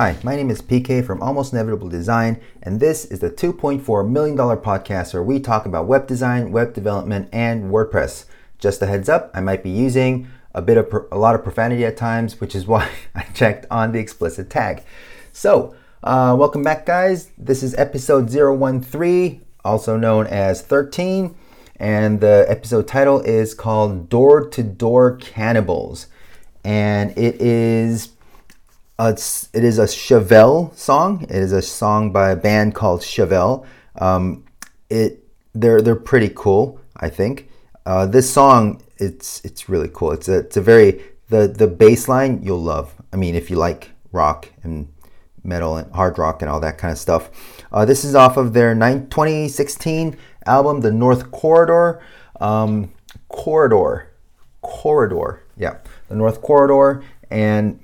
Hi, my name is PK from Almost Inevitable Design, and this is the $2.4 million podcast where we talk about web design, web development, and WordPress. Just a heads up, I might be using a bit of a lot of profanity at times, which is why I checked on the explicit tag. So, uh, welcome back, guys. This is episode 013, also known as 13, and the episode title is called Door to Door Cannibals, and it is uh, it is a Chevelle song. It is a song by a band called Chevelle. Um, it they're they're pretty cool. I think uh, this song it's it's really cool. It's a it's a very the the bass line you'll love. I mean, if you like rock and metal and hard rock and all that kind of stuff. Uh, this is off of their 9, 2016 album, The North Corridor. Um, corridor, corridor, yeah, the North Corridor, and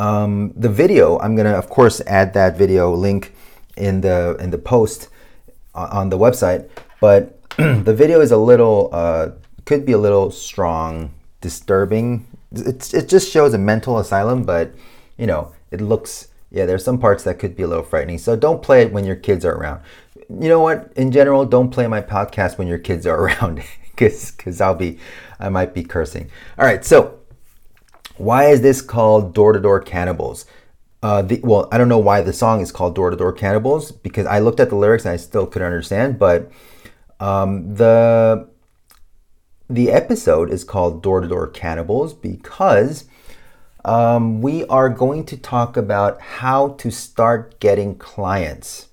um, the video, I'm gonna of course add that video link in the in the post on the website. But the video is a little uh, could be a little strong, disturbing. It's, it just shows a mental asylum, but you know it looks yeah. There's some parts that could be a little frightening. So don't play it when your kids are around. You know what? In general, don't play my podcast when your kids are around, because because I'll be I might be cursing. All right, so why is this called Door to Door Cannibals? Uh, the, well, I don't know why the song is called Door to Door Cannibals because I looked at the lyrics and I still couldn't understand. But um, the the episode is called Door to Door Cannibals because um, we are going to talk about how to start getting clients.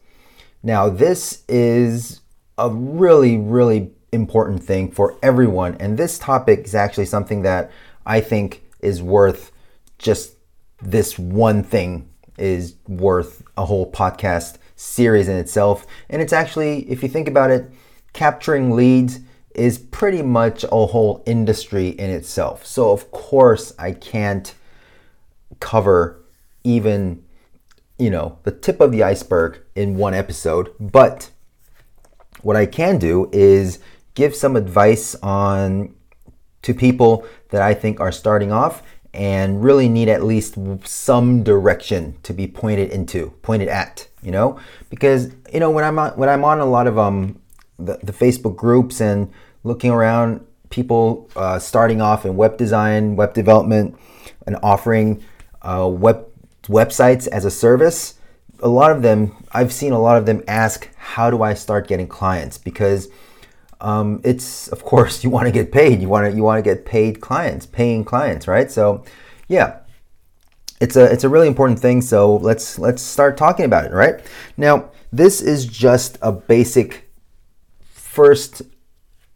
Now, this is a really, really important thing for everyone, and this topic is actually something that I think is worth just this one thing is worth a whole podcast series in itself. And it's actually, if you think about it, capturing leads is pretty much a whole industry in itself. So, of course, I can't cover even, you know, the tip of the iceberg in one episode. But what I can do is give some advice on to people that I think are starting off and really need at least some direction to be pointed into, pointed at, you know? Because, you know, when I'm on, when I'm on a lot of um, the, the Facebook groups and looking around people uh, starting off in web design, web development, and offering uh, web websites as a service, a lot of them, I've seen a lot of them ask, how do I start getting clients? Because um, it's of course you want to get paid. You want to you want to get paid clients, paying clients, right? So, yeah, it's a it's a really important thing. So let's let's start talking about it, right? Now, this is just a basic first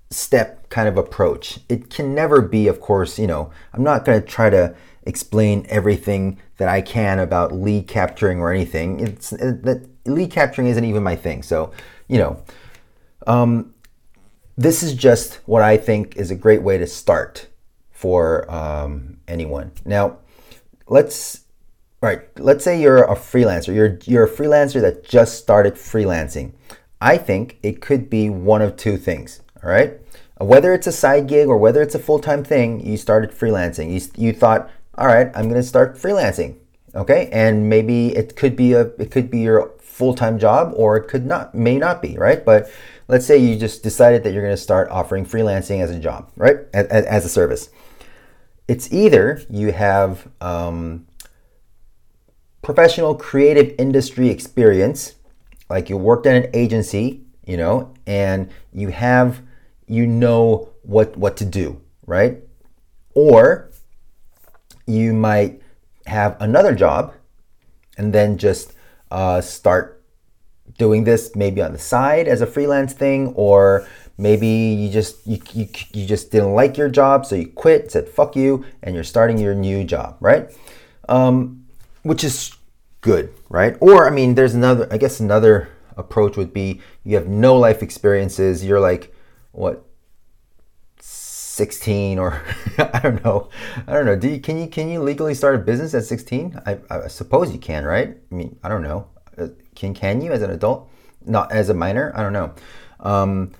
step kind of approach. It can never be, of course, you know, I'm not going to try to explain everything that I can about lead capturing or anything. It's that lead capturing isn't even my thing. So, you know, um, this is just what I think is a great way to start for um, anyone. Now, let's right. Let's say you're a freelancer. You're you're a freelancer that just started freelancing. I think it could be one of two things. All right, whether it's a side gig or whether it's a full time thing, you started freelancing. You you thought, all right, I'm going to start freelancing. Okay, and maybe it could be a it could be your full time job or it could not may not be right, but let's say you just decided that you're going to start offering freelancing as a job, right? As, as a service. It's either you have um, professional creative industry experience, like you worked at an agency, you know, and you have, you know what, what to do, right? Or you might have another job and then just uh, start doing this maybe on the side as a freelance thing or maybe you just you, you, you just didn't like your job so you quit said fuck you and you're starting your new job right? Um, which is good right? Or i mean there's another i guess another approach would be you have no life experiences you're like what 16 or i don't know i don't know. Do you can you can you legally start a business at 16 I, I suppose you can right? I mean i don't know can can you as an adult? Not as a minor? I don't know. Um,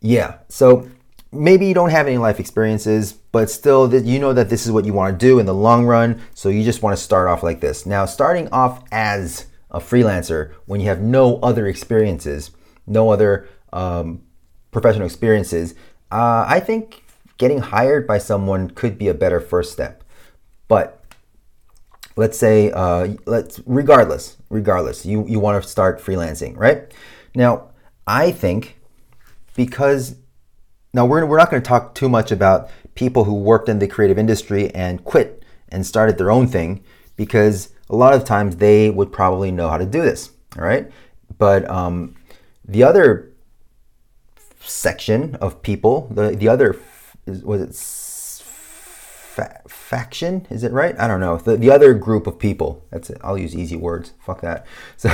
yeah. So maybe you don't have any life experiences, but still that you know that this is what you want to do in the long run. So you just want to start off like this. Now, starting off as a freelancer when you have no other experiences, no other um, professional experiences, uh, I think getting hired by someone could be a better first step. But let's say, uh, let's regardless, regardless, you you want to start freelancing, right? Now, I think because now we're we're not going to talk too much about people who worked in the creative industry and quit and started their own thing because a lot of times they would probably know how to do this. All right, but um, the other section of people, the the other was it fa- faction? Is it right? I don't know. The, the other group of people. That's it. I'll use easy words. Fuck that. So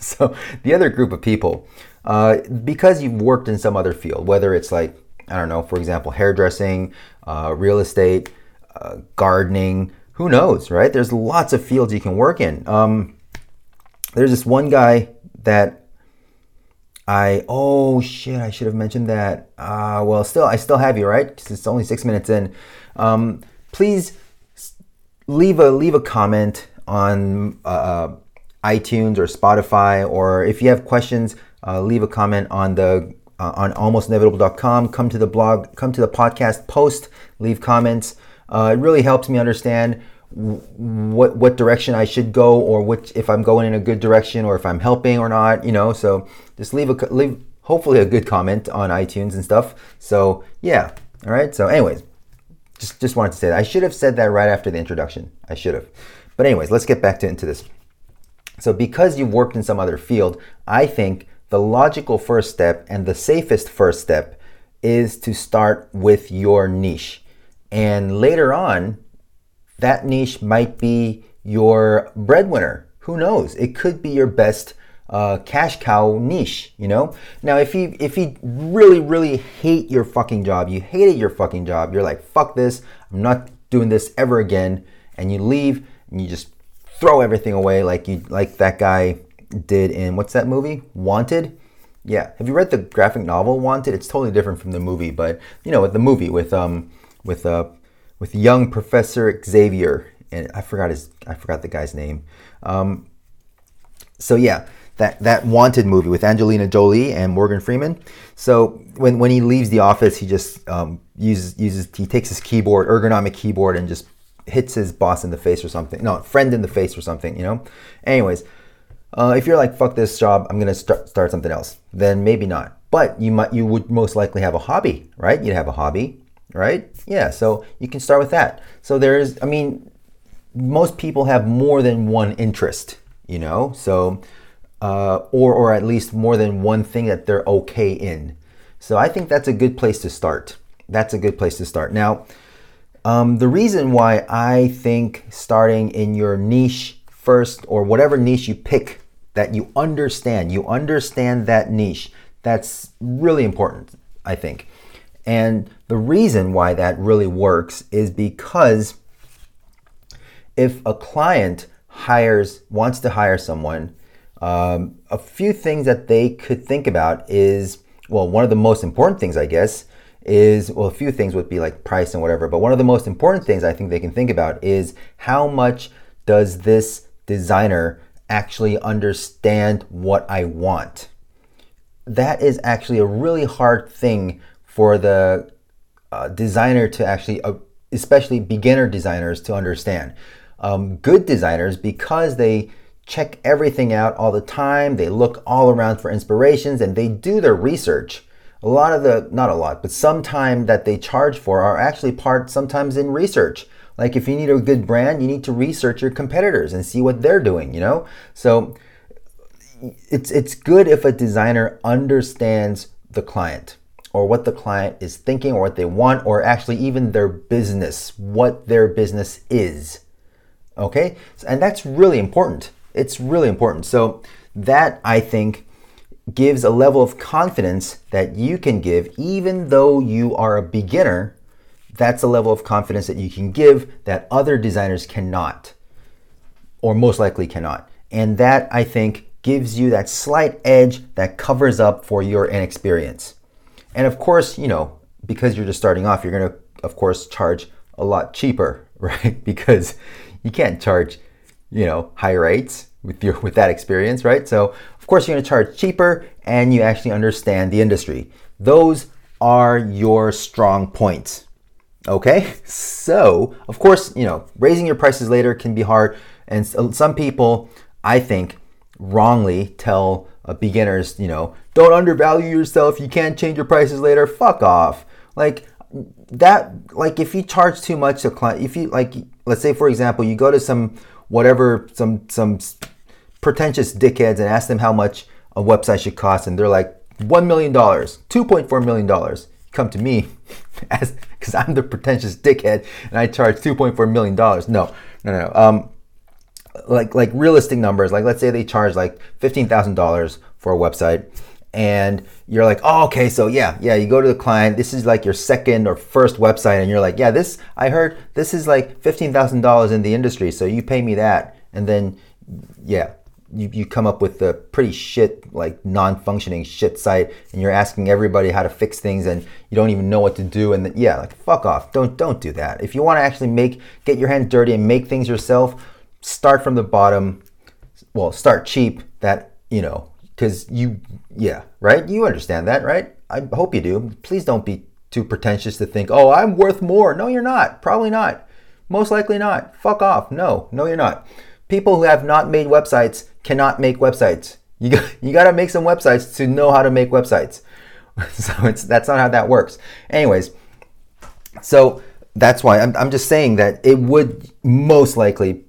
so the other group of people, uh, because you've worked in some other field, whether it's like I don't know, for example, hairdressing, uh, real estate, uh, gardening. Who knows, right? There's lots of fields you can work in. Um, there's this one guy that I oh shit I should have mentioned that. Uh, well, still I still have you right because it's only six minutes in. Um, please leave a leave a comment on uh, uh, iTunes or Spotify, or if you have questions, uh, leave a comment on the uh, on almostinevitable.com. Come to the blog, come to the podcast post, leave comments. Uh, it really helps me understand what what direction I should go or which if I'm going in a good direction or if I'm helping or not, you know. So just leave a leave hopefully a good comment on iTunes and stuff. So yeah, all right. So anyways, just just wanted to say that I should have said that right after the introduction. I should have. But anyways, let's get back to into this. So because you've worked in some other field, I think the logical first step and the safest first step is to start with your niche. And later on, that niche might be your breadwinner. Who knows? It could be your best uh, cash cow niche. You know. Now, if you if you really really hate your fucking job, you hated your fucking job, you're like fuck this, I'm not doing this ever again, and you leave and you just throw everything away like you like that guy did in what's that movie? Wanted. Yeah. Have you read the graphic novel Wanted? It's totally different from the movie, but you know, with the movie with um with uh with young Professor Xavier, and I forgot his, I forgot the guy's name. Um, so yeah, that that Wanted movie with Angelina Jolie and Morgan Freeman. So when when he leaves the office, he just um, uses uses he takes his keyboard, ergonomic keyboard, and just hits his boss in the face or something. No, friend in the face or something. You know. Anyways, uh, if you're like fuck this job, I'm gonna start start something else. Then maybe not. But you might you would most likely have a hobby, right? You'd have a hobby right? Yeah, so you can start with that. So there's, I mean, most people have more than one interest, you know, so, uh, or, or at least more than one thing that they're okay in. So I think that's a good place to start. That's a good place to start. Now, um, the reason why I think starting in your niche first, or whatever niche you pick that you understand, you understand that niche, that's really important, I think. And the reason why that really works is because if a client hires, wants to hire someone, um, a few things that they could think about is well, one of the most important things, I guess, is well, a few things would be like price and whatever, but one of the most important things I think they can think about is how much does this designer actually understand what I want? That is actually a really hard thing for the uh, designer to actually, uh, especially beginner designers, to understand. Um, good designers, because they check everything out all the time, they look all around for inspirations, and they do their research. A lot of the, not a lot, but some time that they charge for are actually part sometimes in research. Like if you need a good brand, you need to research your competitors and see what they're doing, you know? So it's it's good if a designer understands the client or what the client is thinking or what they want or actually even their business, what their business is. Okay? And that's really important. It's really important. So that I think gives a level of confidence that you can give even though you are a beginner. That's a level of confidence that you can give that other designers cannot or most likely cannot. And that I think gives you that slight edge that covers up for your inexperience. And of course, you know, because you're just starting off, you're going to, of course, charge a lot cheaper, right? Because you can't charge, you know, high rates with your with that experience, right? So of course you're going to charge cheaper, and you actually understand the industry. Those are your strong points. Okay, so of course, you know, raising your prices later can be hard, and some people, I think, wrongly tell uh, beginners, you know, don't undervalue yourself. You can't change your prices later. Fuck off. Like that. Like if you charge too much to client, if you like, let's say for example, you go to some whatever some some pretentious dickheads and ask them how much a website should cost, and they're like one million dollars, two point four million dollars. Come to me, as because I'm the pretentious dickhead, and I charge two point four million dollars. No, no, no. Um, like like realistic numbers. Like let's say they charge like fifteen thousand dollars for a website, and you're like, oh, okay, so yeah, yeah. You go to the client. This is like your second or first website, and you're like, yeah, this I heard this is like fifteen thousand dollars in the industry, so you pay me that, and then yeah, you, you come up with a pretty shit like non-functioning shit site and you're asking everybody how to fix things and you don't even know what to do and yeah like fuck off don't don't do that if you want to actually make get your hands dirty and make things yourself start from the bottom well start cheap that you know because you yeah right? You understand that right? I hope you do. Please don't be too pretentious to think oh i'm worth more. No you're not. Probably not. Most likely not. Fuck off. No. No you're not. People who have not made websites cannot make websites. You got, you got to make some websites to know how to make websites. So it's that's not how that works. Anyways, so that's why I'm, I'm just saying that it would most likely,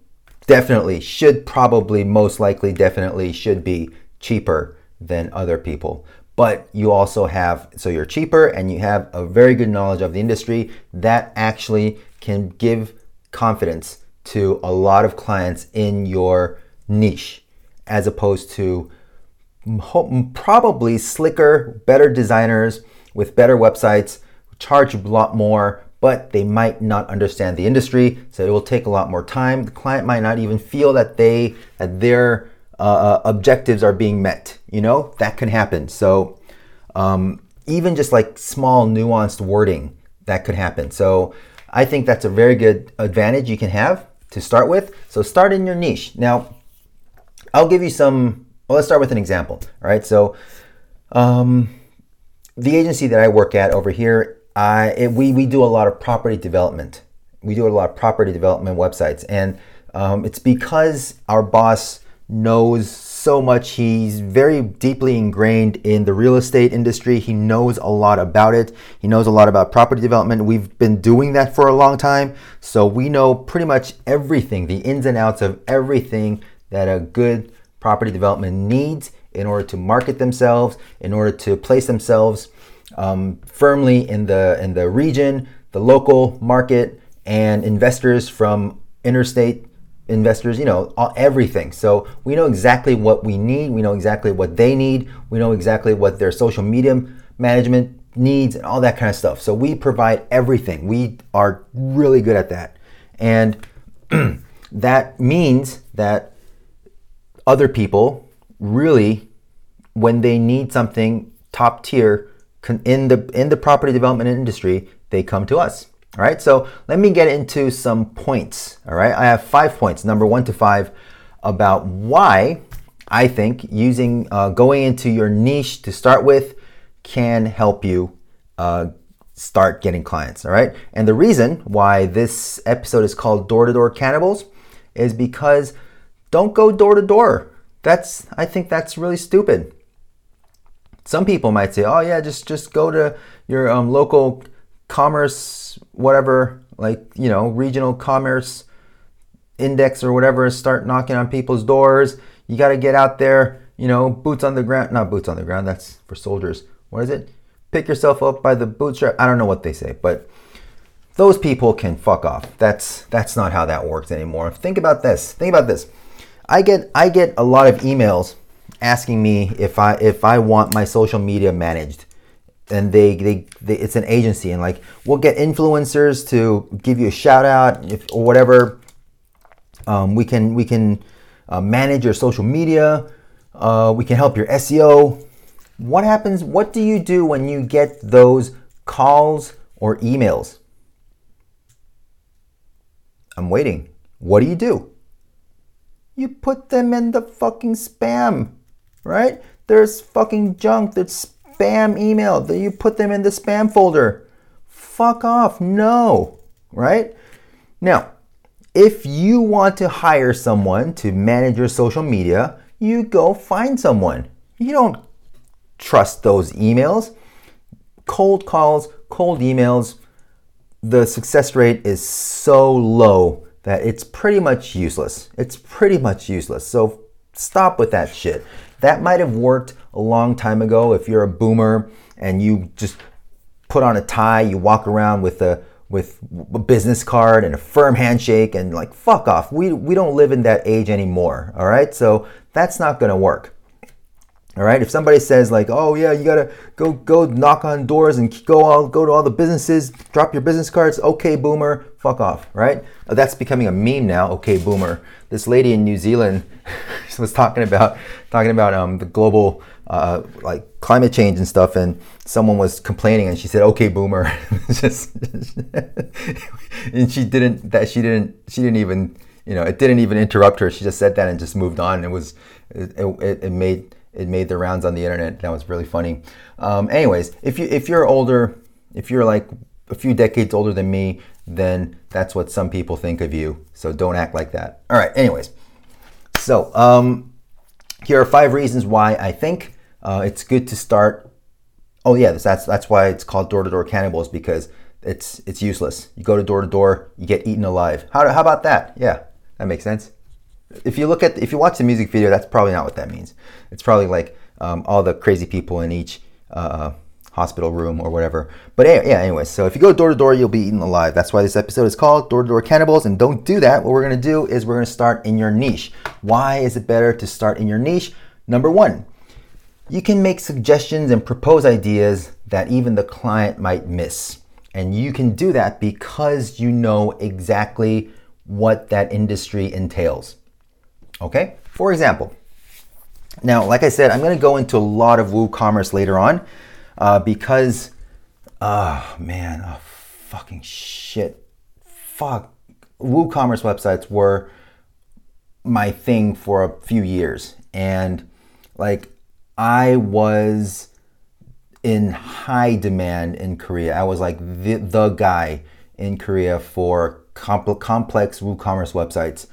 definitely, should probably, most likely, definitely should be cheaper than other people. But you also have, so you're cheaper and you have a very good knowledge of the industry that actually can give confidence to a lot of clients in your niche as opposed to probably slicker, better designers with better websites, charge a lot more, but they might not understand the industry, so it will take a lot more time. The client might not even feel that they that their uh, uh, objectives are being met. You know that can happen. So um, even just like small nuanced wording that could happen. So I think that's a very good advantage you can have to start with. So start in your niche. Now I'll give you some. Well, let's start with an example. All right. So, um, the agency that I work at over here, I it, we we do a lot of property development. We do a lot of property development websites, and um, it's because our boss knows so much. He's very deeply ingrained in the real estate industry. He knows a lot about it. He knows a lot about property development. We've been doing that for a long time, so we know pretty much everything, the ins and outs of everything that a good property development needs in order to market themselves, in order to place themselves um, firmly in the in the region, the local market, and investors from interstate investors, you know, all, everything. So we know exactly what we need. We know exactly what they need. We know exactly what their social media management needs and all that kind of stuff. So we provide everything. We are really good at that. And that means that other people really when they need something top tier in the in the property development industry they come to us all right so let me get into some points all right i have five points number one to five about why i think using uh, going into your niche to start with can help you uh, start getting clients all right and the reason why this episode is called door to door cannibals is because don't go door to door. That's I think that's really stupid. Some people might say, "Oh yeah, just just go to your um, local commerce, whatever, like you know, regional commerce index or whatever. Start knocking on people's doors. You got to get out there, you know, boots on the ground. Not boots on the ground. That's for soldiers. What is it? Pick yourself up by the bootstrap. I don't know what they say, but those people can fuck off. That's that's not how that works anymore. Think about this. Think about this. I get I get a lot of emails asking me if I if I want my social media managed. And they, they, they it's an agency and like we'll get influencers to give you a shout out if, or whatever. Um, we can we can uh, manage your social media. Uh, we can help your SEO. What happens? What do you do when you get those calls or emails? I'm waiting. What do you do? You put them in the fucking spam, right? There's fucking junk, there's spam email. That you put them in the spam folder. Fuck off. No, right? Now, if you want to hire someone to manage your social media, you go find someone. You don't trust those emails. Cold calls, cold emails, the success rate is so low that it's pretty much useless. It's pretty much useless. So stop with that shit. That might have worked a long time ago if you're a boomer and you just put on a tie, you walk around with a with a business card and a firm handshake and like fuck off. We we don't live in that age anymore, all right? So that's not to work. All right. If somebody says like, "Oh yeah, you gotta go go knock on doors and go all go to all the businesses, drop your business cards," okay, boomer, fuck off. Right? That's becoming a meme now. Okay, boomer. This lady in New Zealand was talking about talking about um, the global uh, like climate change and stuff, and someone was complaining, and she said, "Okay, boomer," just, and she didn't that she didn't she didn't even you know it didn't even interrupt her. She just said that and just moved on. It was it, it, it made it made the rounds on the internet. That was really funny. Um, anyways, if you if you're older, if you're like a few decades older than me, then that's what some people think of you. So don't act like that. All right. Anyways, so um, here are five reasons why I think uh, it's good to start. Oh yeah, that's that's why it's called door to door cannibals because it's it's useless. You go to door to door, you get eaten alive. How how about that? Yeah, that makes sense if you look at if you watch the music video, that's probably not what that means. It's probably like um, all the crazy people in each uh, hospital room or whatever. But yeah, anyways, so if you go door to door, you'll be eaten alive. That's why this episode is called Door to Door Cannibals. And don't do that. What we're gonna do is we're gonna start in your niche. Why is it better to start in your niche? Number one, you can make suggestions and propose ideas that even the client might miss. And you can do that because you know exactly what that industry entails. Okay, for example, now, like I said, I'm going to go into a lot of WooCommerce later on uh, because, oh man, oh, fucking shit. Fuck. WooCommerce websites were my thing for a few years. And like, I was in high demand in Korea. I was like the, the guy in Korea for complex WooCommerce websites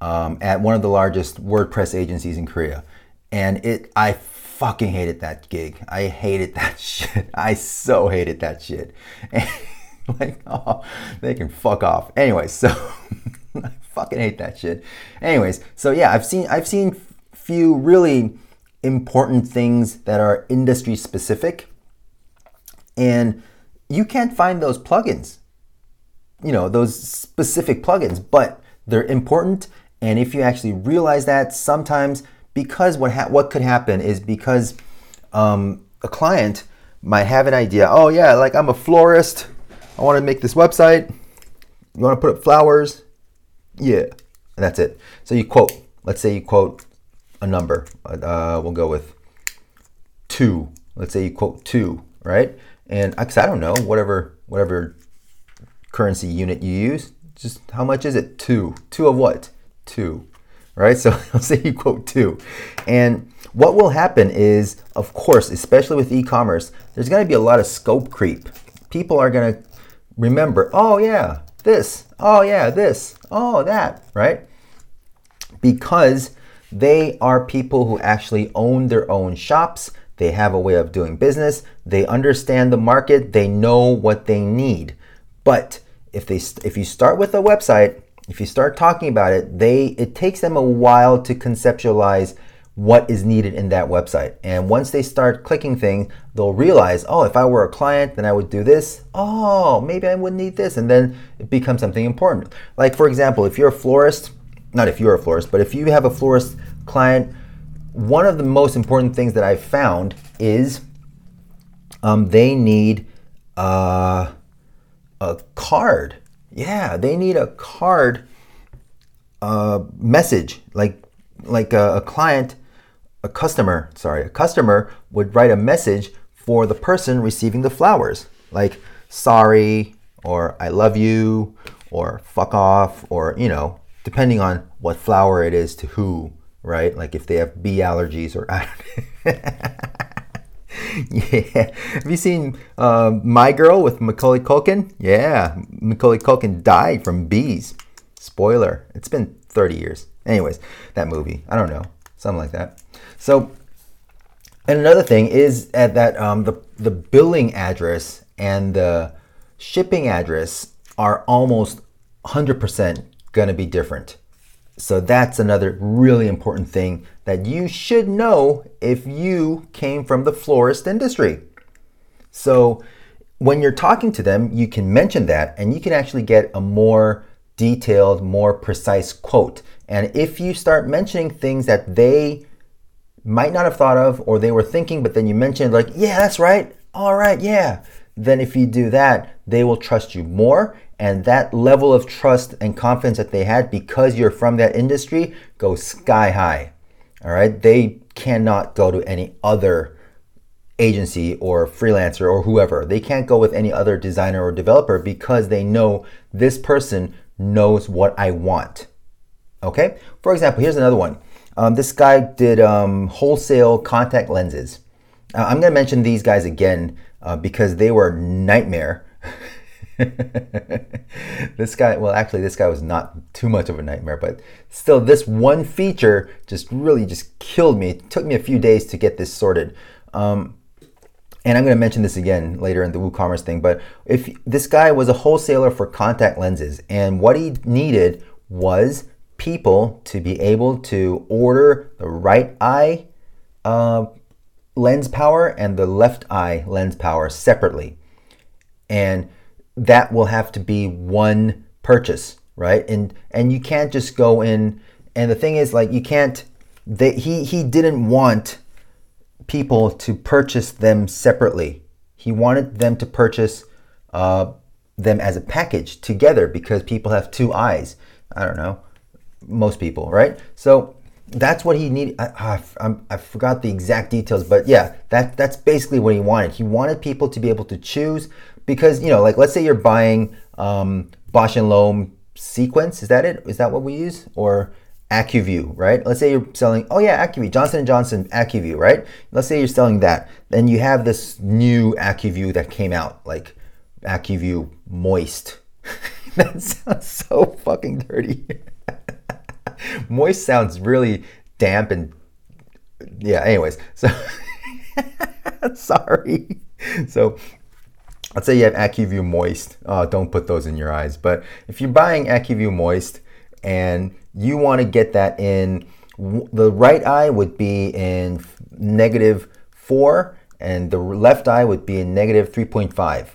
um, at one of the largest WordPress agencies in Korea, and it I fucking hated that gig. I hated that shit. I so hated that shit. And, like, oh, they can fuck off. Anyway, so I fucking hate that shit. Anyways, so yeah, I've seen I've seen few really important things that are industry specific, and you can't find those plugins. You know those specific plugins, but they're important and if you actually realize that, sometimes because what ha- what could happen is because um, a client might have an idea. Oh yeah, like I'm a florist. I want to make this website. You want to put up flowers? Yeah, and that's it. So you quote. Let's say you quote a number. Uh, we'll go with two. Let's say you quote two, right? And because I don't know whatever whatever currency unit you use, just how much is it? Two. Two of what? two, right? So I'll say you quote two. And what will happen is, of course, especially with e commerce, there's going to be a lot of scope creep. People are going to remember, oh, yeah, this, oh, yeah, this, oh, that, right? Because they are people who actually own their own shops. They have a way of doing business. They understand the market. They know what they need. But if they if you start with a website if you start talking about it, they it takes them a while to conceptualize what is needed in that website. And once they start clicking things, they'll realize, oh, if I were a client, then I would do this. Oh, maybe I would need this. And then it becomes something important. Like, for example, if you're a florist, not if you're a florist, but if you have a florist client, one of the most important things that I've found is um, they need uh, a card. Yeah, they need a card uh, message, like like a, a client, a customer, sorry, a customer would write a message for the person receiving the flowers. like sorry or I love you or fuck off or, you know, depending on what flower it is to who, right? Like if they have bee allergies or I don't know. yeah. Have you seen uh, My Girl with Macaulay Culkin? Yeah, Macaulay Culkin died from bees. Spoiler. It's been 30 years. Anyways, that movie. I don't know. Something like that. So, and another thing is at that um, the the billing address and the shipping address are almost 100% going to be different. So that's another really important thing that you should know if you came from the florist industry. So when you're talking to them, you can mention that and you can actually get a more detailed, more precise quote. And if you start mentioning things that they might not have thought of or they were thinking, but then you mentioned, like, yeah, that's right, all right, yeah, then if you do that, they will trust you more and that level of trust and confidence that they had because you're from that industry goes sky high. All right. They cannot go to any other agency or freelancer or whoever. They can't go with any other designer or developer because they know this person knows what I want. Okay. For example, here's another one. Um, this guy did um, wholesale contact lenses. Uh, I'm going to mention these guys again uh, because they were nightmare. this guy, well, actually, this guy was not too much of a nightmare, but still, this one feature just really just killed me. It took me a few days to get this sorted. Um, and I'm going to mention this again later in the WooCommerce thing, but if this guy was a wholesaler for contact lenses, and what he needed was people to be able to order the right eye uh, lens power and the left eye lens power separately. And that will have to be one purchase, right? And and you can't just go in and the thing is like you can't they, he he didn't want people to purchase them separately. He wanted them to purchase uh, them as a package together because people have two eyes. I don't know, most people, right? So that's what he needed. I, I, I, forgot the exact details, but yeah, that that's basically what he wanted. He wanted people to be able to choose because you know, like let's say you're buying um, Bausch and Lomb sequence. Is that it? Is that what we use or Acuvue, right? Let's say you're selling, oh yeah, Acuvue, Johnson & Johnson Acuvue, right? Let's say you're selling that. Then you have this new Acuvue that came out, like Acuvue Moist. that sounds so fucking dirty. Moist sounds really damp and yeah, anyways. So sorry. So let's say you have Acuvue Moist. Uh, don't put those in your eyes. But if you're buying Acuvue Moist and you want to get that in, the right eye would be in negative 4 and the left eye would be in negative 3.5.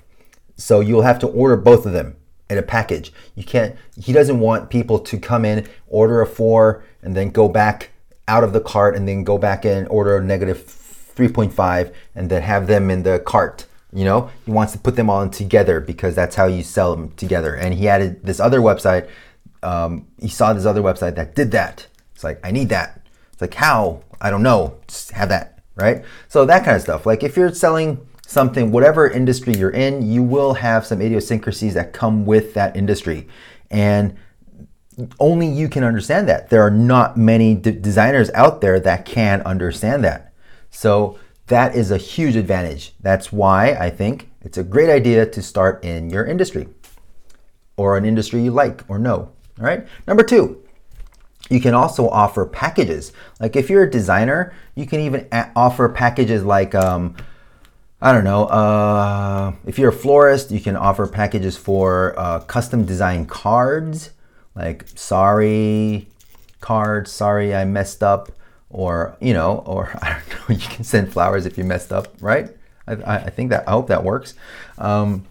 So you'll have to order both of them in a package. You can't, he doesn't want people to come in, order a 4, and then go back out of the cart and then go back in, order a negative 3.5, and then have them in the cart you know, he wants to put them all together because that's how you sell them together. And he added this other website. Um, he saw this other website that did that. It's like, I need that. It's like, how? I don't know. Just have that, right? So that kind of stuff. Like if you're selling something, whatever industry you're in, you will have some idiosyncrasies that come with that industry. And only you can understand that. There are not many d- designers out there that can understand that. So that is a huge advantage. That's why I think it's a great idea to start in your industry or an industry you like or know. All right. Number two, you can also offer packages. Like if you're a designer, you can even a- offer packages like, um, I don't know, uh, if you're a florist, you can offer packages for uh, custom design cards, like sorry card, sorry I messed up or you know, or I don't know, you can send flowers if you messed up, right? I, I think that I hope that works. Um,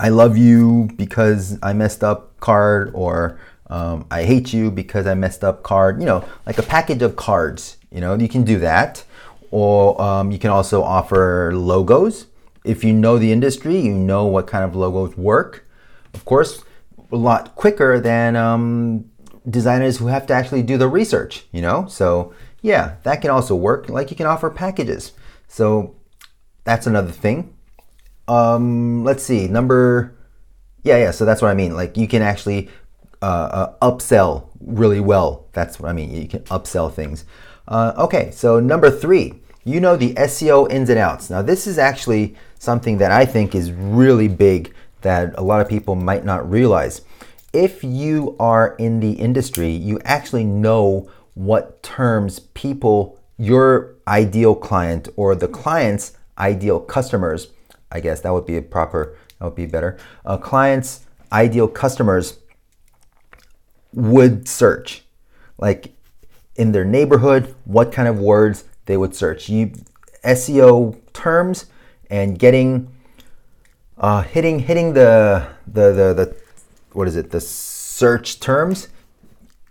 I love you because I messed up card, or um, I hate you because I messed up card. You know, like a package of cards. You know, you can do that, or um, you can also offer logos. If you know the industry, you know what kind of logos work. Of course, a lot quicker than um, designers who have to actually do the research, you know? So, yeah, that can also work. Like you can offer packages. So, that's another thing. um, let's see, number, yeah, yeah. So that's what I mean. Like you can actually uh, uh, upsell really well. That's what I mean. You can upsell things. Uh, okay, so number three, you know the SEO ins and outs. Now, this is actually something that I think is really big that a lot of people might not realize. If you are in the industry, you actually know what terms people, your ideal client or the client's ideal customers, I guess that would be a proper, that would be better. Uh, clients' ideal customers would search. Like in their neighborhood, what kind of words they would search. You SEO terms and getting uh, hitting hitting the, the the the what is it the search terms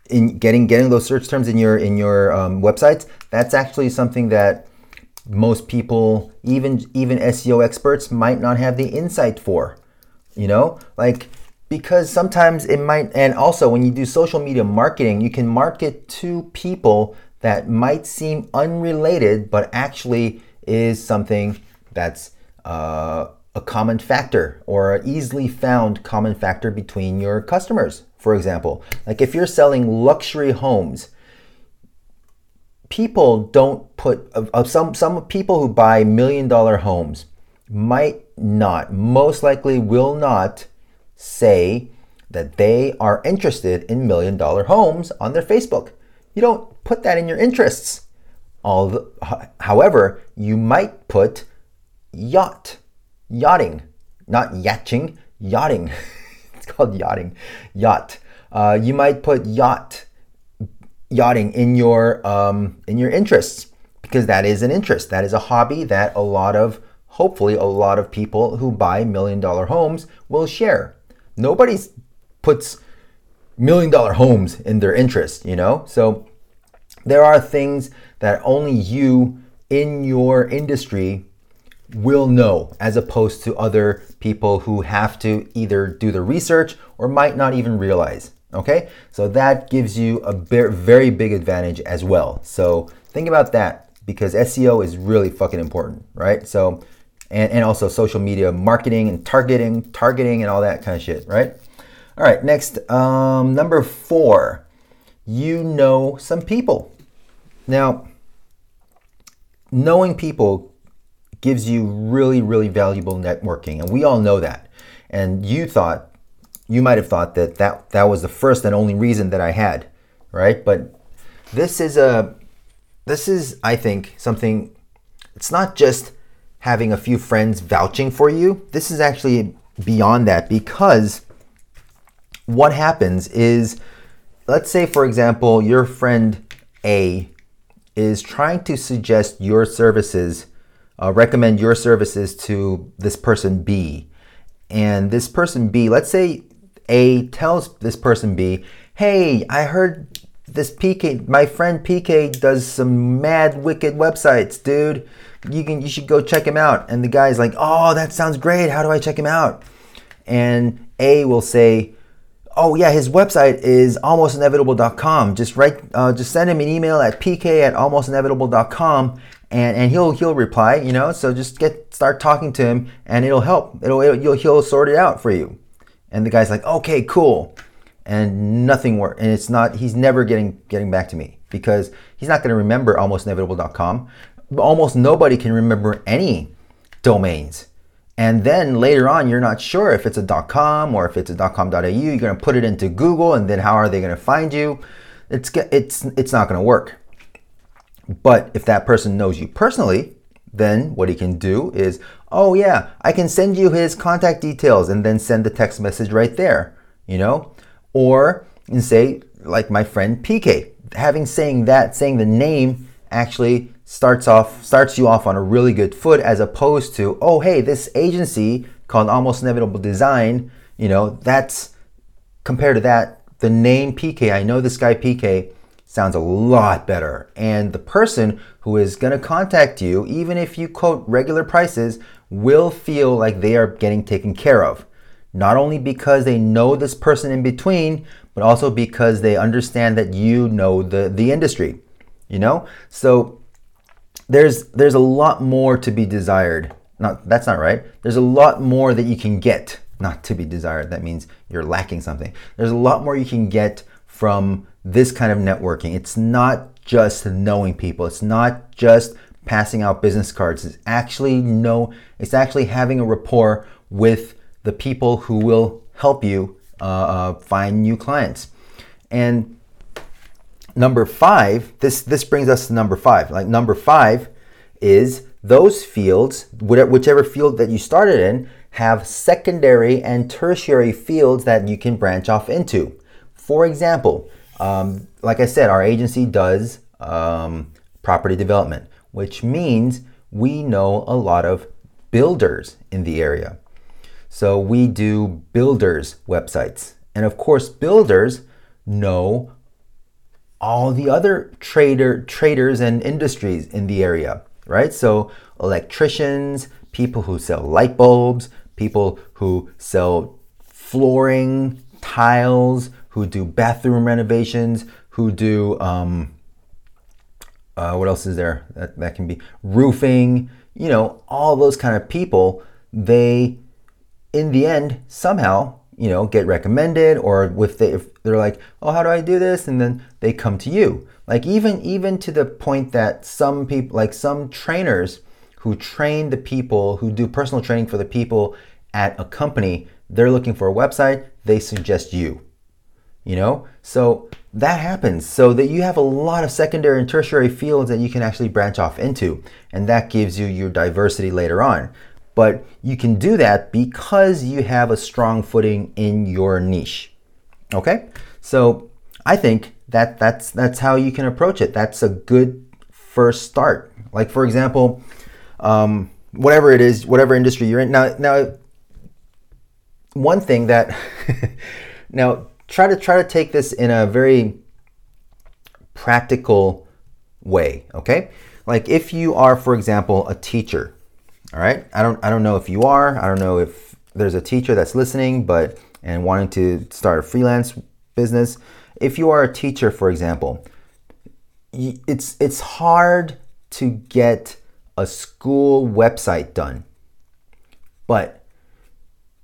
in getting getting those search terms in your in your um, websites. That's actually something that most people, even even SEO experts, might not have the insight for. You know, like because sometimes it might, and also when you do social media marketing, you can market to people that might seem unrelated, but actually is something that's uh, a common factor or an easily found common factor between your customers. For example, like if you're selling luxury homes, people don't put uh, some some people who buy million dollar homes might not, most likely will not say that they are interested in million dollar homes on their Facebook. You don't put that in your interests. Although, however, you might put yacht, yachting, not yachting, yachting. it's called yachting, yacht. Uh, you might put yacht, yachting in your um, in your interests because that is an interest. That is a hobby that a lot of, hopefully, a lot of people who buy million dollar homes will share. Nobody puts million dollar homes in their interest, you know? So there are things that only you in your industry will know as opposed to other people who have to either do the research or might not even realize. Okay, so that gives you a very big advantage as well. So think about that because SEO is really fucking important, right? So, and, and also social media marketing and targeting, targeting and all that kind of shit, right? All right, next, um, number four, you know some people. Now, knowing people gives you really, really valuable networking, and we all know that. And you thought, you might have thought that that, that was the first and only reason that I had, right? But this is a, this is, I think, something, it's not just having a few friends vouching for you. This is actually beyond that because what happens is, let's say, for example, your friend A is trying to suggest your services, uh, recommend your services to this person B. And this person B, let's say A tells this person B, hey, I heard this PK, my friend PK does some mad wicked websites, dude. You can, you should go check him out. And the guy's like, oh, that sounds great. How do I check him out? And A will say, oh yeah, his website is almostinevitable.com. Just write, uh, just send him an email at pk at almostinevitable.com and, and he'll he'll reply. You know, so just get start talking to him and it'll help. It'll, it'll he'll sort it out for you. And the guy's like, okay, cool, and nothing worked. And it's not. He's never getting getting back to me because he's not going to remember almostinevitable.com. Almost nobody can remember any domains. And then later on, you're not sure if it's a .com or if it's a .com.au. You're going to put it into Google, and then how are they going to find you? It's it's it's not going to work. But if that person knows you personally, then what he can do is, oh yeah, I can send you his contact details, and then send the text message right there. You know, or and say like my friend PK, having saying that, saying the name actually starts off starts you off on a really good foot as opposed to oh hey this agency called almost inevitable design you know that's compared to that the name pk i know this guy pk sounds a lot better and the person who is going to contact you even if you quote regular prices will feel like they are getting taken care of not only because they know this person in between but also because they understand that you know the the industry you know so there's there's a lot more to be desired not that's not right. There's a lot more that you can get, not to be desired. That means you're lacking something. There's a lot more you can get from this kind of networking. It's not just knowing people. It's not just passing out business cards. It's actually know it's actually having a rapport with the people who will help you uh, uh, find new clients. And number five, this this brings us to number five. Like number five is those fields, whichever field that you started in, have secondary and tertiary fields that you can branch off into. For example, um, like I said, our agency does um, property development, which means we know a lot of builders in the area. So we do builders websites. And of course, builders know all the other trader traders and industries in the area, right? So electricians, people who sell light bulbs, people who sell flooring, tiles, who do bathroom renovations, who do um, uh, what else is there that, that can be? Roofing, you know, all those kind of people, they in the end somehow you know get recommended or with the, if they're like oh how do i do this? and then they come to you. Like even even to the point that some people like some trainers who train the people who do personal training for the people at a company they're looking for a website they suggest you you know so that happens so that you have a lot of secondary and tertiary fields that you can actually branch off into and that gives you your diversity later on but you can do that because you have a strong footing in your niche. Okay? So I think that that's that's how you can approach it. That's a good first start. Like for example, um, whatever it is, whatever industry you're in. Now, now, one thing that now try to try to take this in a very practical way. Okay, like if you are, for example, a teacher all right. I don't I don't know if you are. I don't know if there's a teacher that's listening, but and wanting to start a freelance business. If you are a teacher, for example, it's it's hard to get a school website done. But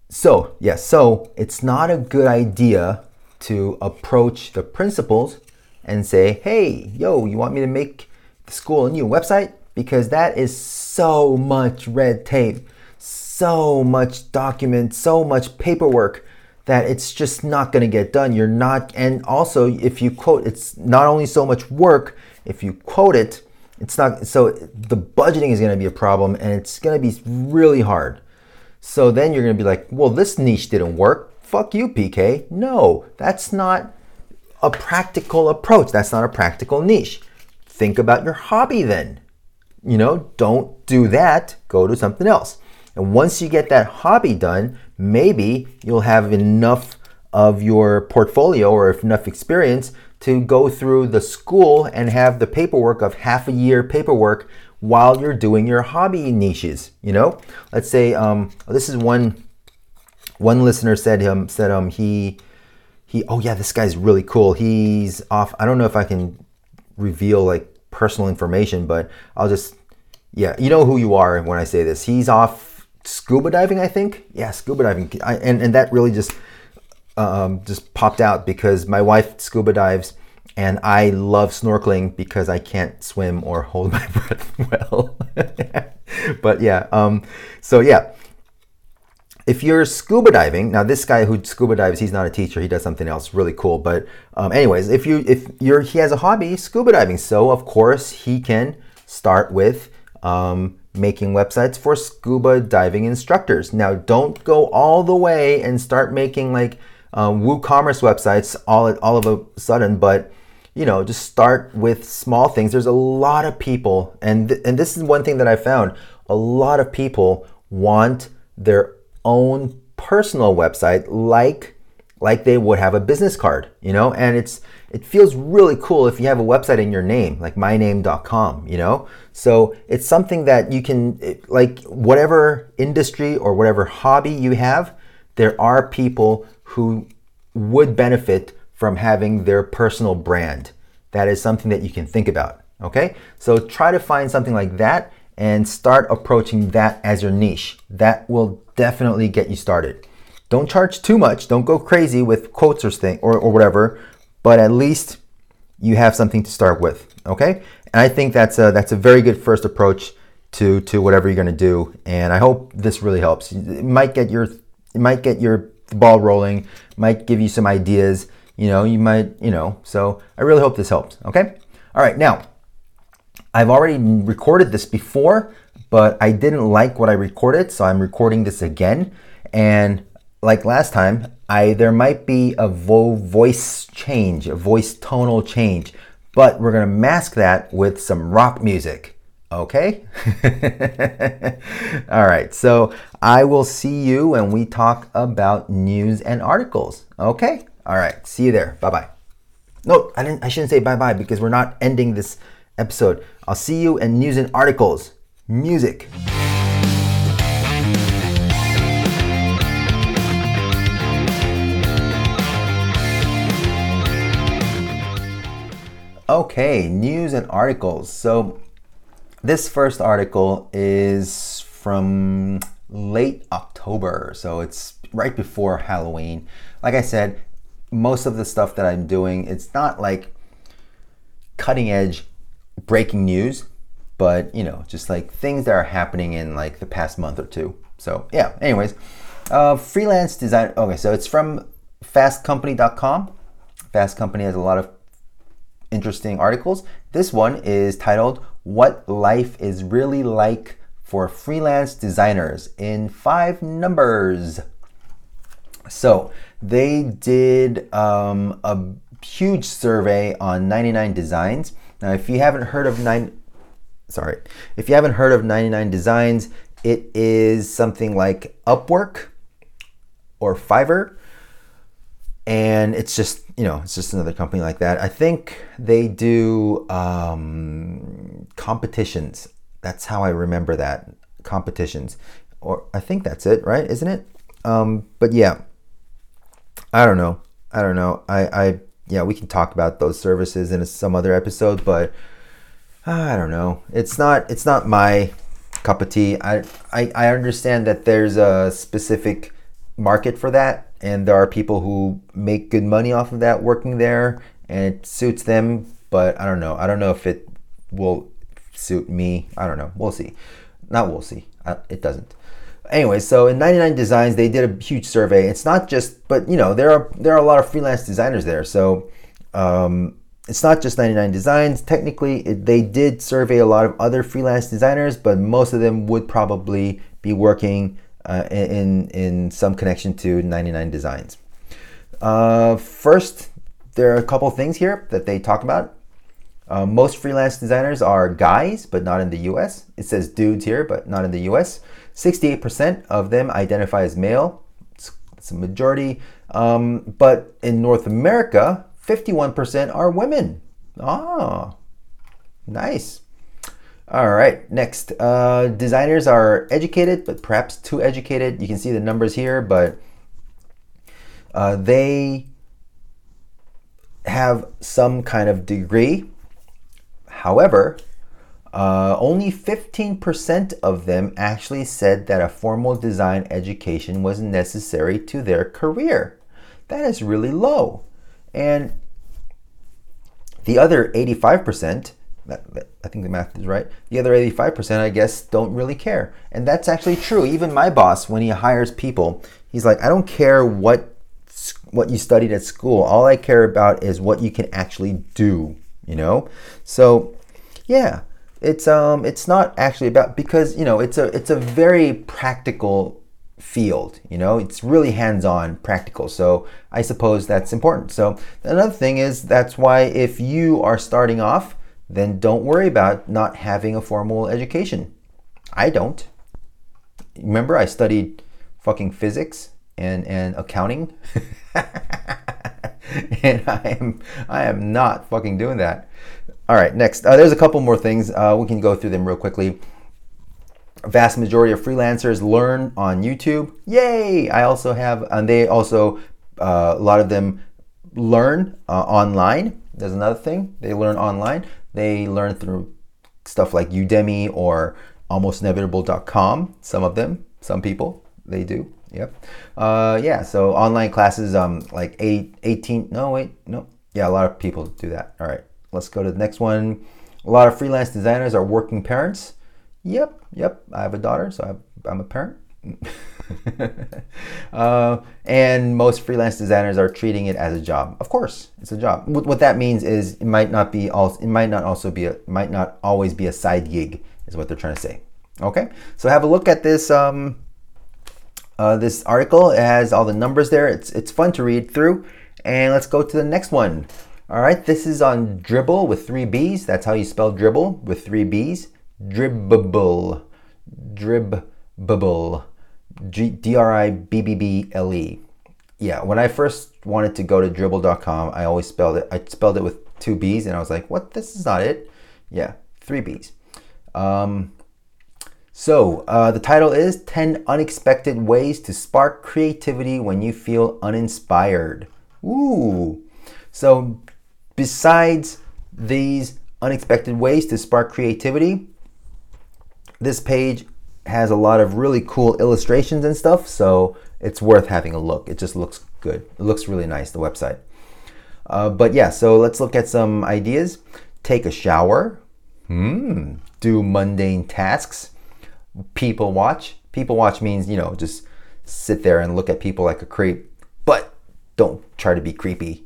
so, yes, so it's not a good idea to approach the principals and say, "Hey, yo, you want me to make the school a new website?" because that is so much red tape, so much document, so much paperwork that it's just not going to get done. You're not, and also if you quote, it's not only so much work, if you quote it, it's not, so the budgeting is going to be a problem and it's going to be really hard. So then you're going to be like, well, this niche didn't work. Fuck you, PK. No, that's not a practical approach. That's not a practical niche. Think about your hobby then you know, don't do that. Go to something else. And once you get that hobby done, maybe you'll have enough of your portfolio or enough experience to go through the school and have the paperwork of half a year paperwork while you're doing your hobby niches. You know, let's say um, this is one one listener said um said um he he oh yeah this guy's really cool. He's off. I don't know if I can reveal like personal information, but I'll just, yeah, you know who you are when I say this. He's off scuba diving, I think. Yeah, scuba diving. I, and, and that really just, um, just popped out because my wife scuba dives and I love snorkeling because I can't swim or hold my breath well. but yeah, um, so yeah, if you're scuba diving now this guy who scuba dives he's not a teacher he does something else really cool but um, anyways if you if you're he has a hobby scuba diving so of course he can start with um, making websites for scuba diving instructors. Now don't go all the way and start making like um, woocommerce websites all, all of a sudden but you know just start with small things. There's a lot of people and th- and this is one thing that i found. A lot of people want their own personal website like like they would have a business card, you know? And it's it feels really cool if you have a website in your name, like myname.com, you know? So it's something that you can like whatever industry or whatever hobby you have, there are people who would benefit from having their personal brand. That is something that you can think about, okay? So try to find something like that and start approaching that as your niche. That will definitely get you started. Don't charge too much. Don't go crazy with quotes or thing or, or whatever, but at least you have something to start with. Okay, and I think that's a that's a very good first approach to to whatever you're to do. And I hope this really helps. It might get your it might get your ball rolling. Might give you some ideas. You know, you might you know. So I really hope this helps. Okay. All right. Now, I've already recorded this before, but I didn't like what I recorded, so I'm recording this again. And like last time, I there might be a vo- voice change, a voice tonal change, but we're gonna mask that with some rock music. Okay? All right, so I will see you when we talk about news and articles. Okay? All right, see you there. Bye bye. No, I didn't I shouldn't say bye bye because we're not ending this episode. I'll see you in news and articles. Music. Okay, news and articles. So, this first article is from late October, so it's right before Halloween. Like I said, most of the stuff that I'm doing, it's not like cutting edge breaking news, but you know, just like things that are happening in like the past month or two. So, yeah, anyways, uh, freelance design. Okay, so it's from fastcompany.com. Fast Company has a lot of interesting articles. This one is titled What Life is Really Like for Freelance Designers in Five Numbers. So they did um, a huge survey on 99 designs. Now, if you haven't heard of nine, sorry, if you haven't heard of 99 designs, it is something like Upwork or Fiverr. And it's just you know it's just another company like that. I think they do um, competitions. That's how i remember that. Competitions. Or i think that's it right? Isn't it? Um, but yeah. I don't know. I don't know. I i yeah we can talk about those services in some other episode but uh, i don't know. It's not it's not my cup of tea. I i, I understand that there's a specific market for that and there are people who make good money off of that working there and it suits them but i don't know. I don't know if it will suit me. I don't know. We'll see. Not we'll see. It doesn't anyway so in 99 designs they did a huge survey it's not just but you know there are there are a lot of freelance designers there so um, it's not just 99 designs technically it, they did survey a lot of other freelance designers but most of them would probably be working uh, in, in some connection to 99 Designs. Uh, first, there are a couple things here that they talk about. Uh, most freelance designers are guys, but not in the US. It says dudes here, but not in the US. 68% of them identify as male. It's, it's a majority. Um, but in North America, 51% are women. Ah, nice. All right, next. Uh, designers are educated, but perhaps too educated. You can see the numbers here, but uh, they have some kind of degree. However, uh, only 15% of them actually said that a formal design education was necessary to their career. That is really low. And the other 85% that, that, I think the math is right. The other 85%, I guess, don't really care. And that's actually true. Even my boss, when he hires people, he's like, I don't care what what you studied at school. All I care about is what you can actually do, you know? So, yeah, it's um it's not actually about because, you know, it's a it's a very practical field, you know? It's really hands-on, practical. So, I suppose that's important. So, another thing is that's why if you are starting off, then don't worry about not having a formal education. I don't. Remember, I studied fucking physics and, and accounting. and I am I am not fucking doing that. All right, next. Uh, there's a couple more things. Uh, we can go through them real quickly. A vast majority of freelancers learn on YouTube. Yay! I also have, and they also, uh, a lot of them learn uh, online. There's another thing. They learn online. They learn through stuff like Udemy or almostinevitable.com. Some of them, some people, they do. Yep. Uh, yeah. So online classes, um, like eight, 18. No, wait, no. Yeah, a lot of people do that. All right. Let's go to the next one. A lot of freelance designers are working parents. Yep. Yep. I have a daughter, so I'm a parent. uh, and most freelance designers are treating it as a job. Of course, it's a job. What, what that means is it might not be all. it might not also be a might not always be a side gig is what they're trying to say. Okay, so have a look at this um, uh, this article. It has all the numbers there. It's it's fun to read through. And let's go to the next one. All right, this is on Dribbble with three B's. That's how you spell dribble with three B's. Dribbble, dribbble. D R I B B B L E. Yeah, when I first wanted to go to dribbble.com, I always spelled it. I spelled it with two B's, and I was like, "What? This is not it." Yeah, three B's. Um, so uh, the title is "10 Unexpected Ways to Spark Creativity When You Feel Uninspired." Ooh. So besides these unexpected ways to spark creativity, this page has a lot of really cool illustrations and stuff, so it's worth having a look. It just looks good. It looks really nice, the website. Uh, but yeah, so let's look at some ideas. Take a shower. Hmm. Do mundane tasks. People watch. People watch means, you know, just sit there and look at people like a creep. But don't try to be creepy.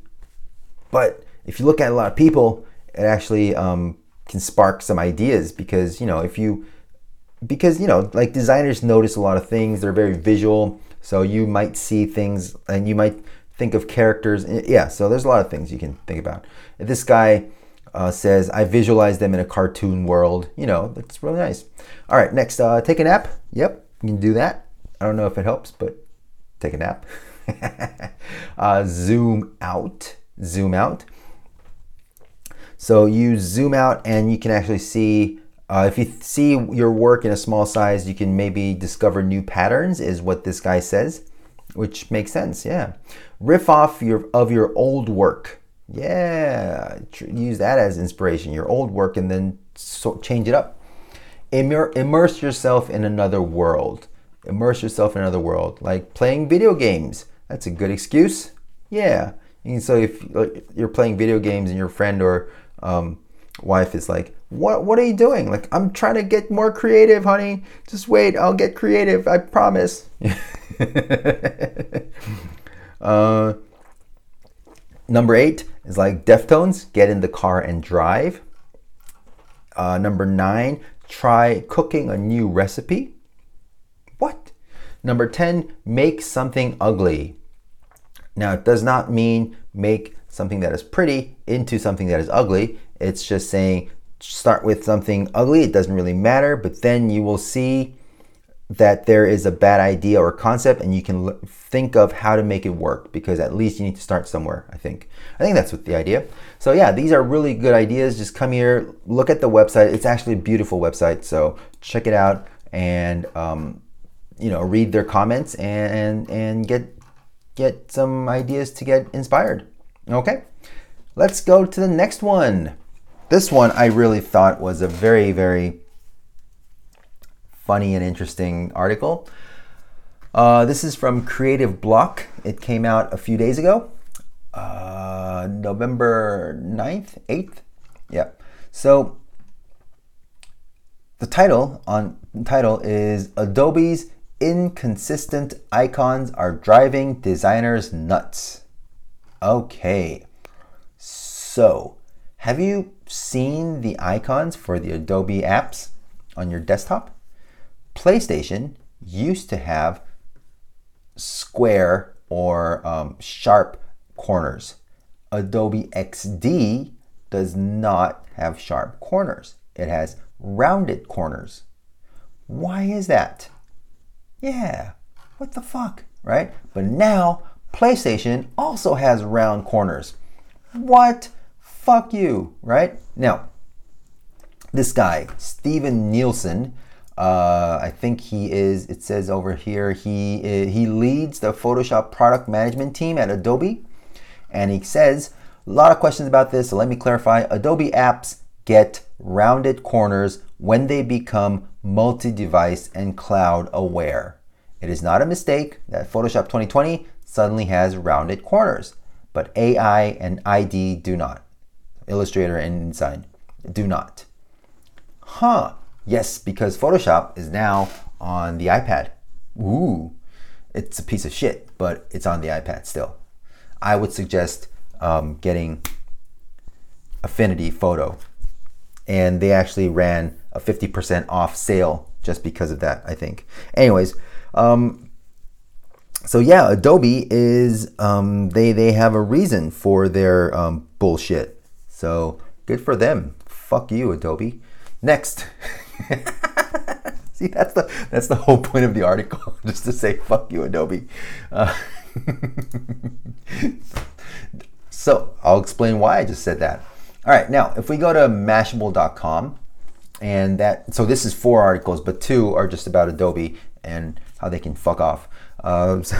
But if you look at a lot of people, it actually um, can spark some ideas because, you know, if you because you know like designers notice a lot of things they're very visual. So you might see things and you might think of characters yeah so there's a lot of things you can think about. This guy uh, says i visualize them in a cartoon world you know that's really nice. All right next uh, take a nap. Yep you can do that. I don't know if it helps but take a nap. Uh, zoom out zoom out so you zoom out and you can actually see uh, if you see your work in a small size, you can maybe discover new patterns, is what this guy says, which makes sense. Yeah, riff off your of your old work. Yeah, use that as inspiration. Your old work, and then so change it up. Immer- immerse yourself in another world. Immerse yourself in another world, like playing video games. That's a good excuse. Yeah. And so if you're playing video games and your friend or um, wife is like, what what are you doing? Like, I'm trying to get more creative, honey. Just wait, I'll get creative, I promise. uh, number eight is like Deftones, get in the car and drive. Uh, number nine, try cooking a new recipe. What? Number 10, make something ugly. Now, it does not mean make something that is pretty into something that is ugly. It's just saying start with something ugly, it doesn't really matter, but then you will see that there is a bad idea or concept and you can l- think of how to make it work because at least you need to start somewhere, I think. I think that's what the idea. So yeah, these are really good ideas. Just come here, look at the website. It's actually a beautiful website, so check it out and um, you know, read their comments and, and and get get some ideas to get inspired. Okay? Let's go to the next one. This one I really thought was a very, very funny and interesting article. Uh, this is from Creative Bloq. It came out a few days ago, uh, November 9th, 8th. Yeah. So the title on title is Adobe's inconsistent icons are driving designers nuts. Okay. So, have you seen the icons for the Adobe apps on your desktop? Photoshop used to have square or um, sharp corners. Adobe XD does not have sharp corners. It has rounded corners. Why is that? Yeah, what the fuck, right? But now Photoshop also has round corners. What? fuck you, right? Now, this guy, Stephen Nielson, uh, I think he is, it says over here, he, uh, he leads the Photoshop product management team at Adobe. And he says, a lot of questions about this, so let me clarify. Adobe apps get rounded corners when they become multi device, and cloud aware. It is not a mistake that Photoshop 2020 suddenly has rounded corners, but AI and ID do not. Illustrator and InDesign do not. Huh, yes, because Photoshop is now on the iPad. Ooh, it's a piece of shit, but it's on the iPad still. I would suggest um, getting Affinity Photo. And they actually ran a 50% off sale just because of that, I think. Anyways, um, so yeah, Adobe is um, they they have a reason for their um, bullshit. So good for them. Fuck you, Adobe. Next. See, that's the that's the whole point of the article, just to say fuck you, Adobe. Uh, so I'll explain why I just said that. All right, now if we go to Mashable.com, and that so this is four articles, but two are just about Adobe and how they can fuck off. Uh, so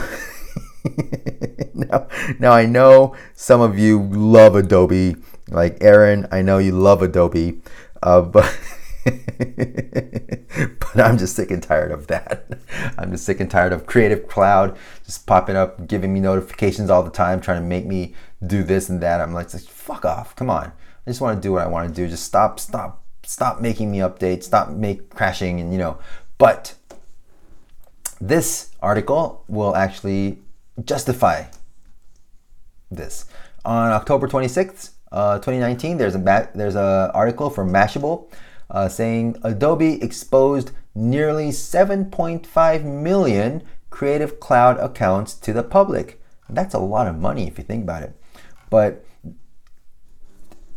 now, now I know some of you love Adobe, like Aaron. I know you love Adobe, uh, but. but I'm just sick and tired of that. I'm just sick and tired of Creative Cloud just popping up, giving me notifications all the time, trying to make me do this and that. I'm like, fuck off. Come on. I just want to do what I want to do. Just stop, stop, stop making me update. Stop make crashing and you know. But this article will actually justify this. On October 26th, uh, 2019, there's a there's a article from Mashable uh, saying Adobe exposed nearly 7.5 million Creative Cloud accounts to the public. That's a lot of money if you think about it. But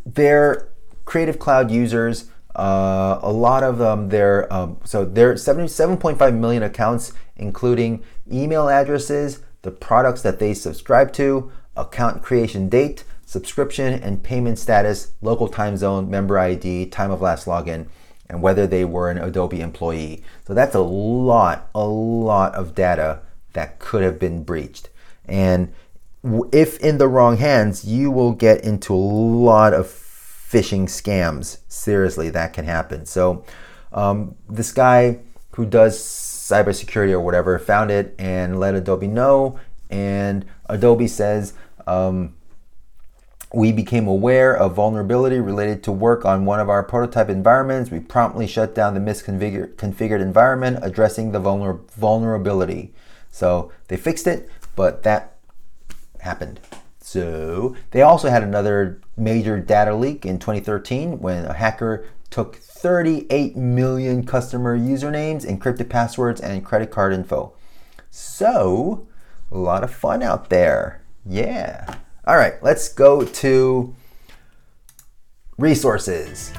their Creative Cloud users, uh, a lot of them, their um, so their 77.5 million accounts, including email addresses, the products that they subscribe to, account creation date, subscription and payment status, local time zone, member ID, time of last login, and whether they were an Adobe employee. So that's a lot, a lot of data that could have been breached. And if in the wrong hands, you will get into a lot of phishing scams. Seriously, that can happen. So um, this guy who does cybersecurity or whatever found it and let Adobe know. And Adobe says, um, we became aware of vulnerability related to work on one of our prototype environments. We promptly shut down the misconfigured environment, addressing the vulner- vulnerability. So they fixed it, but that happened. So they also had another major data leak in 2013 when a hacker took 38 million customer usernames, encrypted passwords, and credit card info. So, a lot of fun out there. Yeah. All right, let's go to resources.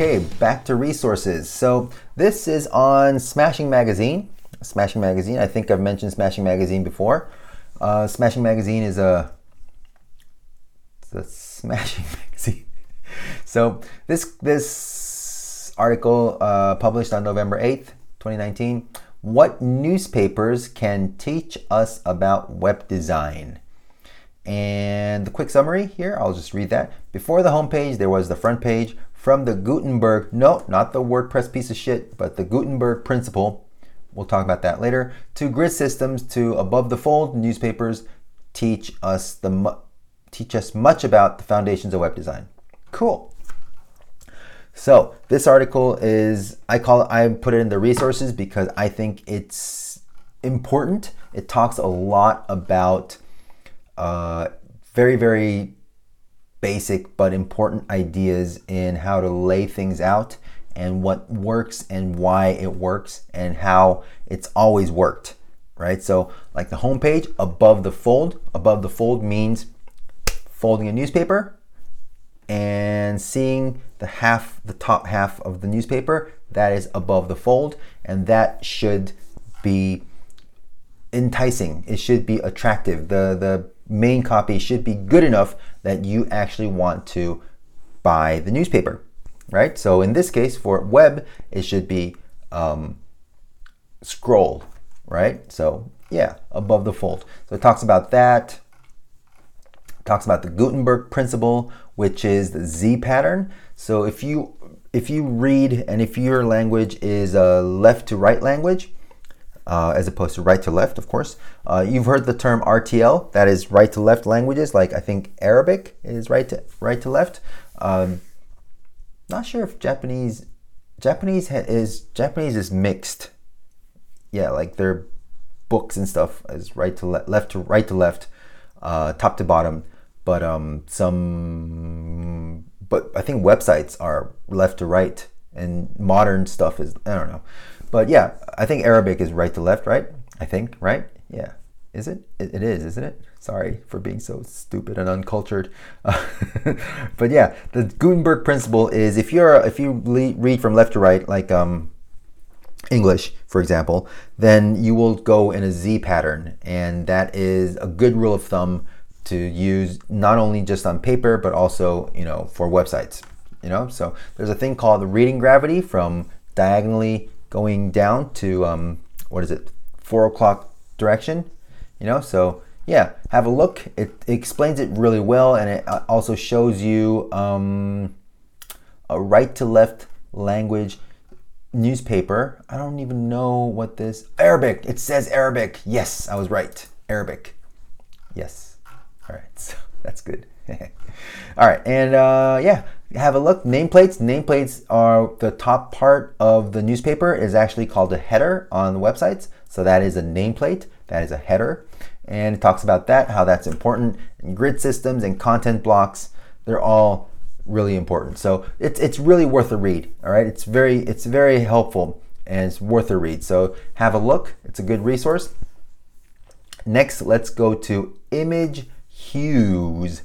Okay, back to resources. So this is on Smashing Magazine. Smashing Magazine. I think I've mentioned Smashing Magazine before. Uh, Smashing Magazine is a Smashing Magazine. So this this article uh, published on November eighth, twenty nineteen. What newspapers can teach us about web design? And the quick summary here, I'll just read that. Before the homepage, there was the front page from the Gutenberg, no, not the WordPress piece of shit, but the Gutenberg principle. We'll talk about that later. To grid systems, to above the fold newspapers teach us the teach us much about the foundations of web design. Cool. So this article is I call it I put it in the resources because I think it's important. It talks a lot about uh, very very basic but important ideas in how to lay things out and what works and why it works and how it's always worked right so like the homepage above the fold above the fold means folding a newspaper and seeing the half, the top half of the newspaper that is above the fold, and that should be enticing. It should be attractive. The the main copy should be good enough that you actually want to buy the newspaper, right? So in this case, for web, it should be um, scroll, right? So yeah, above the fold. So it talks about that. Talks about the Gutenberg principle, which is the Z pattern. So if you if you read and if your language is a left to right language, uh, as opposed to right to left, of course. Uh, you've heard the term RTL, that is right to left languages, like I think Arabic is right to right to left. Um, not sure if Japanese Japanese is Japanese is mixed. Yeah, like their books and stuff is right to le- left to right to left, uh, top to bottom. But um, some, but I think websites are left to right, and modern stuff is I don't know. But yeah, I think Arabic is right to left, right? I think, right? Yeah. Is it? It, it is, isn't it? Sorry for being so stupid and uncultured. Uh, but yeah, the Gutenberg principle is if you're if you read from left to right, like um, English, for example, then you will go in a Z pattern, and that is a good rule of thumb to use not only just on paper but also you know for websites. You know, so there's a thing called the reading gravity from diagonally going down to um, what is it, four o'clock direction. You know, so yeah, have a look. It, it explains it really well, and it uh, also shows you um, a right to left language newspaper. I don't even know what this Arabic. It says Arabic. Yes, I was right. Arabic. Yes. All right. So that's good. All right, and uh, yeah, have a look. Nameplates. Nameplates are the top part of the newspaper is actually called a header on the websites. So that is a nameplate. That is a header, and it talks about that, how that's important. And grid systems and content blocks. They're all really important. So it's it's really worth a read. All right, it's very it's very helpful and it's worth a read. So have a look. It's a good resource. Next, let's go to image hues.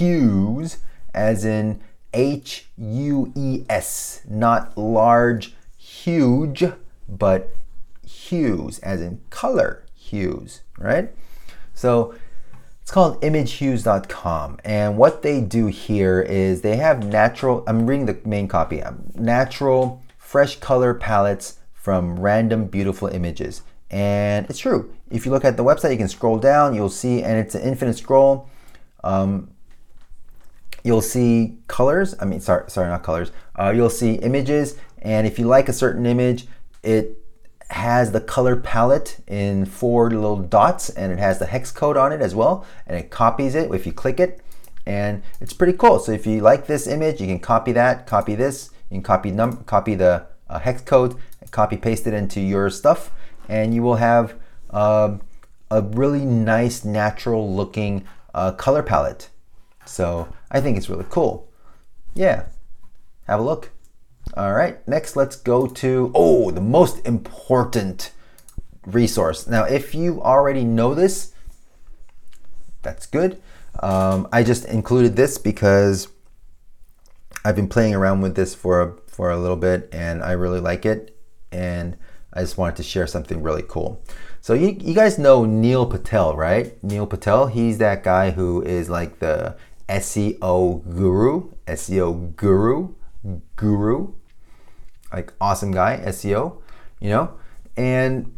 Hues, as in H U E S, not large, huge, but hues, as in color hues, right? So it's called imagehues.com. And what they do here is they have natural, I'm reading the main copy, um, natural, fresh color palettes from random beautiful images. And it's true. If you look at the website, you can scroll down, you'll see, and it's an infinite scroll. Um, you'll see colors. I mean, sorry, sorry, not colors. Uh, you'll see images, and if you like a certain image, it has the color palette in four little dots, and it has the hex code on it as well, and it copies it if you click it, and it's pretty cool. So if you like this image, you can copy that, copy this, you can copy num copy the uh, hex code, copy paste it into your stuff, and you will have uh, a really nice, natural looking uh, color palette. So I think it's really cool. Yeah, have a look. All right, next let's go to, oh, the most important resource. Now, if you already know this, that's good. Um, I just included this because I've been playing around with this for a, for a little bit and I really like it. And I just wanted to share something really cool. So you, you guys know Neil Patel, right? Neil Patel, he's that guy who is like the SEO guru, SEO guru, guru, like awesome guy, SEO, you know, and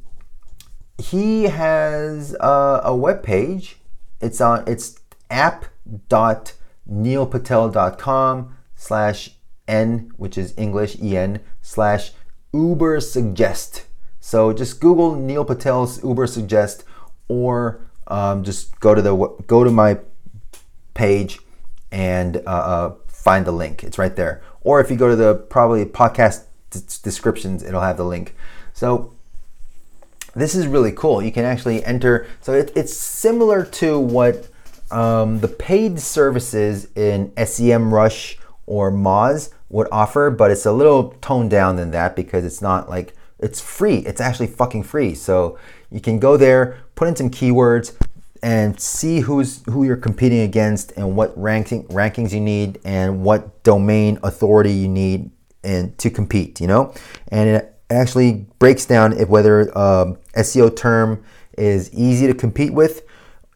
he has a, a web page. It's on it's app.neilpatel.com slash n, which is English en slash Ubersuggest. So just Google Neil Patel's Ubersuggest, or um, just go to the go to my page and uh, uh, find the link. It's right there. Or if you go to the probably podcast d- descriptions, it'll have the link. So this is really cool. You can actually enter. So it, it's similar to what um, the paid services in SEMrush or Moz would offer, but it's a little toned down than that because it's not like it's free. It's actually fucking free. So you can go there, put in some keywords, and see who's who you're competing against and what ranking rankings you need and what domain authority you need and to compete you know and it actually breaks down if whether um, SEO term is easy to compete with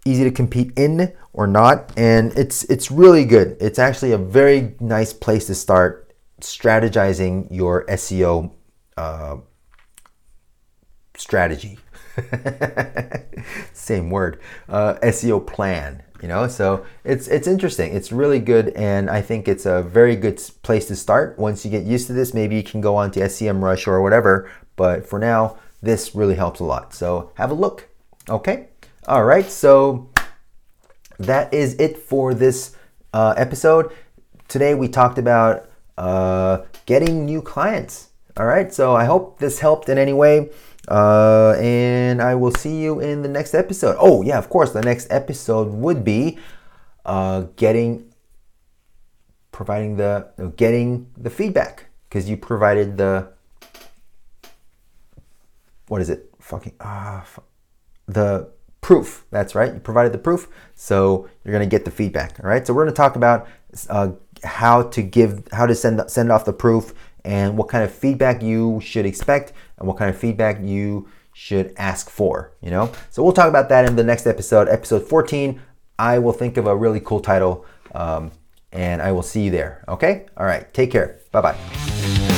easy to compete in or not and it's it's really good it's actually a very nice place to start strategizing your SEO uh, strategy. Same word. Uh, SEO plan. You know, so it's it's interesting. It's really good, and I think it's a very good place to start. Once you get used to this, maybe you can go on to SEMrush or whatever. But for now, this really helps a lot. So have a look. Okay. All right. So that is it for this uh, episode. Today we talked about uh, getting new clients. All right. So I hope this helped in any way. Uh, and I will see you in the next episode. Oh, yeah, of course, the next episode would be uh, getting, providing the, getting the feedback because you provided the, what is it? Fucking, ah, uh, the proof. That's right. You provided the proof. So you're going to get the feedback. All right. So we're going to talk about uh, how to give, how to send, send off the proof and what kind of feedback you should expect and what kind of feedback you should ask for, you know? So we'll talk about that in the next episode, episode 14. I will think of a really cool title um, and I will see you there, okay? All right, take care. Bye bye.